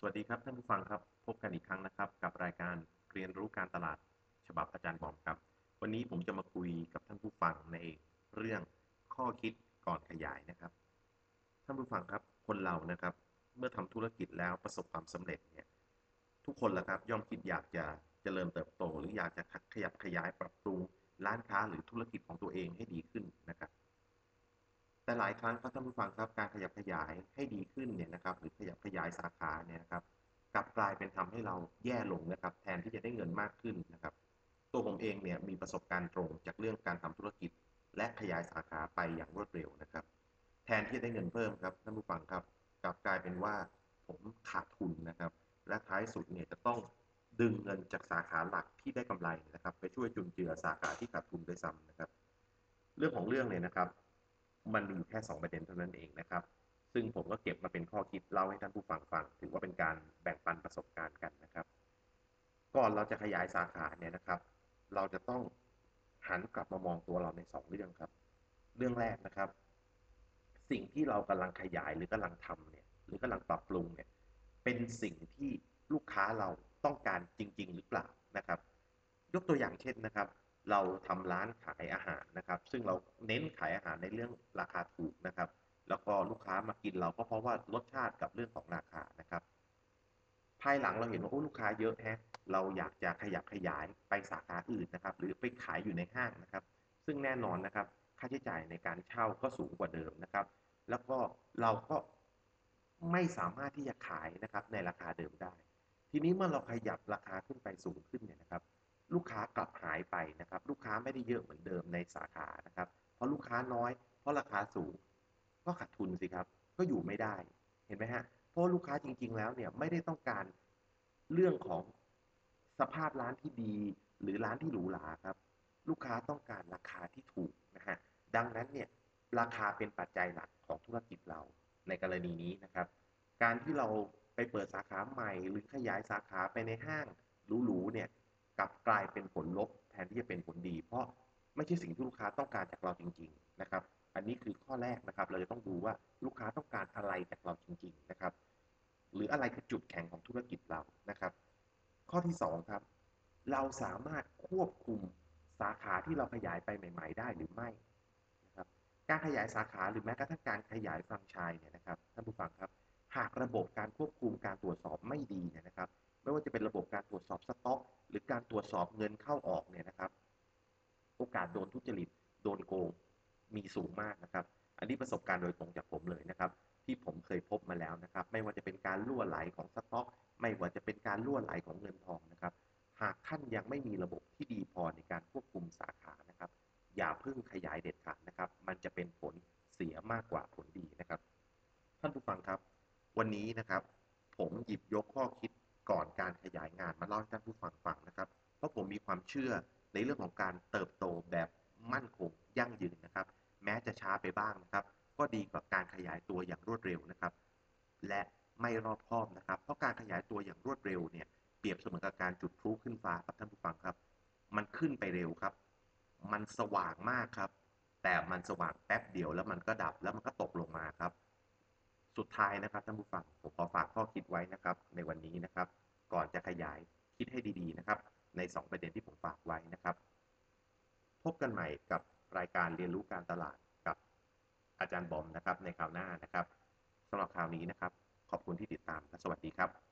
สวัสดีครับท่านผู้ฟังครับ พบกันอีกครั้งนะครับ กับรายการเรียนรู้การตลาดฉบับอาจารย์บอมครับ วันนี้ผมจะมาคุยกับท่านผู้ฟังในเรื่องข้อคิดก่อนขยายนะครับ ท่านผู้ฟังครับคนเรานะครับ เมื่อทำธุรกิจแล้วประสบความสำเร็จเนี่ยทุกคนละครับย่อมคิดอยากจะเจริญเติบโต หรืออยากจะขยับขยายปรับปรุงร้านค้าหรือธุรกิจของตัวเองให้ดีขึ้นนะครับ แต่หลายครั้งครับท่านผู้ฟังครับการขยับขยายให้ดีขึ้นเนี่ยนะครับหรือขยับขยายสาขาเนี่ยนะครับกลับกลายเป็นทำให้เราแย่ลงนะครับ แทนที่จะได้เงินมากขึ้นนะครับ ตัวผมเองเนี่ยมีประสบการณ์ตรงจากเรื่องการทำธุรกิจ และขยายสาขาไปอย่างรวดเร็วนะครับ แทนที่จะได้เงินเพิ่มครับท่านผู้ฟังครับ กลับกลายเป็นว่าผมขาดทุนนะครับ และท้ายสุดเนี่ยจะต้องดึงเงินจากสาขาหลักที่ได้กำไรนะครับ ไปช่วยจุนเจือสาขาที่ขาดทุนด้วยซ้ำนะครับ เรื่องของเรื่องเนี่ยนะครับ มันมีอยู่แค่ 2 ประเด็นเท่านั้นเองนะครับ ซึ่งผมก็เก็บมาเป็นข้อคิดเล่าให้ท่านผู้ฟังฟัง ถือว่าเป็นการแบ่งปันประสบการณ์กันนะครับ ก่อนเราจะขยายสาขาเนี่ยนะครับ เราจะต้องหันกลับมามองตัวเราใน 2 เรื่องครับ เรื่องแรกนะครับ สิ่งที่เรากำลังขยายหรือกำลังทำเนี่ย หรือกำลังปรับปรุงเนี่ย เป็นสิ่งที่ลูกค้าเราต้องการจริง ๆ หรือเปล่านะครับ ยกตัวอย่างเช่นนะครับ เราทำร้านขายอาหารนะครับ ซึ่งเราเน้นขายอาหารในเรื่องราคาถูกนะครับ แล้วก็ลูกค้ามากินเราก็เพราะว่ารสชาติกับเรื่องของราคานะครับ ภายหลังเราเห็นว่าโอ้ลูกค้าเยอะแฮะเราอยากจะขยับขยายไปสาขาอื่นนะครับ หรือไปขายอยู่ในห้างนะครับ ซึ่งแน่นอนนะครับ ค่าใช้จ่ายในการเช่าก็สูงกว่าเดิมนะครับ แล้วก็เราก็ไม่สามารถที่จะขายนะครับในราคาเดิมได้ ทีนี้เมื่อเราขยับราคาขึ้นไปสูงขึ้น ลูกค้ากลับหายไปนะครับ ลูกค้าไม่ได้เยอะเหมือนเดิมในสาขานะครับ เพราะลูกค้าน้อย เพราะราคาสูง ก็ขาดทุนสิครับ ก็อยู่ไม่ได้ เห็นไหมฮะ เพราะลูกค้าจริง ๆ แล้วเนี่ยไม่ได้ต้องการเรื่องของสภาพร้านที่ดี หรือร้านที่หรูหราครับ ลูกค้าต้องการราคาที่ถูกนะฮะ ดังนั้นเนี่ยราคาเป็นปัจจัยหลักของธุรกิจเราในกรณีนี้นะครับ การที่เราไปเปิดสาขาใหม่หรือขยายสาขาไปในห้างหรูๆเนี่ย กลับกลายเป็นผลลบแทนที่จะเป็นผลดี เพราะไม่ใช่สิ่งที่ลูกค้าต้องการจากเราจริง ๆ นะครับ อันนี้คือข้อแรกนะครับ เราจะต้องดูว่าลูกค้าต้องการอะไรจากเราจริง ๆ นะครับ หรืออะไรคือจุดแข็งของธุรกิจเรานะครับ ข้อที่2ครับ เราสามารถควบคุมสาขาที่เราขยายไปใหม่ ๆ ได้หรือไม่นะครับ การขยายสาขาหรือแม้กระทั่งการขยายแฟรนไชส์เนี่ยนะครับท่านผู้ฟังครับ หากระบบการควบคุมการตรวจสอบไม่ดีเนี่ยนะครับ ไม่ว่าจะเป็นระบบการตรวจสอบสต็อก หรือการตรวจสอบเงินเข้าออกเนี่ยนะครับ โอกาสโดนทุจริตโดนโกงมีสูงมากนะครับ อันนี้ประสบการณ์โดยตรงจากผมเลยนะครับ ที่ผมเคยพบมาแล้วนะครับ ไม่ว่าจะเป็นการล่วไหลของสต็อก ไม่ว่าจะเป็นการล่วไหลของเงินทองนะครับ หากท่านยังไม่มีระบบที่ดีพอในการควบคุมสาขานะครับ อย่าเพิ่งขยายเด็ดขาดนะครับ มันจะเป็นผลเสียมากกว่าผลดีนะครับ ท่านผู้ฟังครับ วันนี้นะครับ ผมหยิบยกข้อคิด งานมาเล่าให้ท่านผู้ฟังฟังนะครับ เพราะผมมีความเชื่อในเรื่องของการเติบโตแบบมั่นคงยั่งยืนนะครับ แม้จะช้าไปบ้างนะครับ ก็ดีกว่าการขยายตัวอย่างรวดเร็วนะครับ และไม่รอบคอบนะครับ เพราะการขยายตัวอย่างรวดเร็วเนี่ยเปรียบเสมือนกับการจุดพลุขึ้นฟ้าครับท่านผู้ฟังครับ มันขึ้นไปเร็วครับ มันสว่างมากครับ แต่มันสว่างแป๊บเดียวแล้วมันก็ดับแล้วมันก็ตกลงมาครับ สุดท้ายนะครับท่านผู้ฟังผมขอฝากข้อคิดไว้นะครับ ในวันนี้นะครับ ก่อนจะขยายคิดให้ดีๆนะครับ ใน 2 ประเด็นที่ผมฝากไว้นะครับ พบกันใหม่กับรายการเรียนรู้การตลาดกับอาจารย์บอมนะครับในคราวหน้านะครับสำหรับคราวนี้นะครับ ขอบคุณที่ติดตามและสวัสดีครับ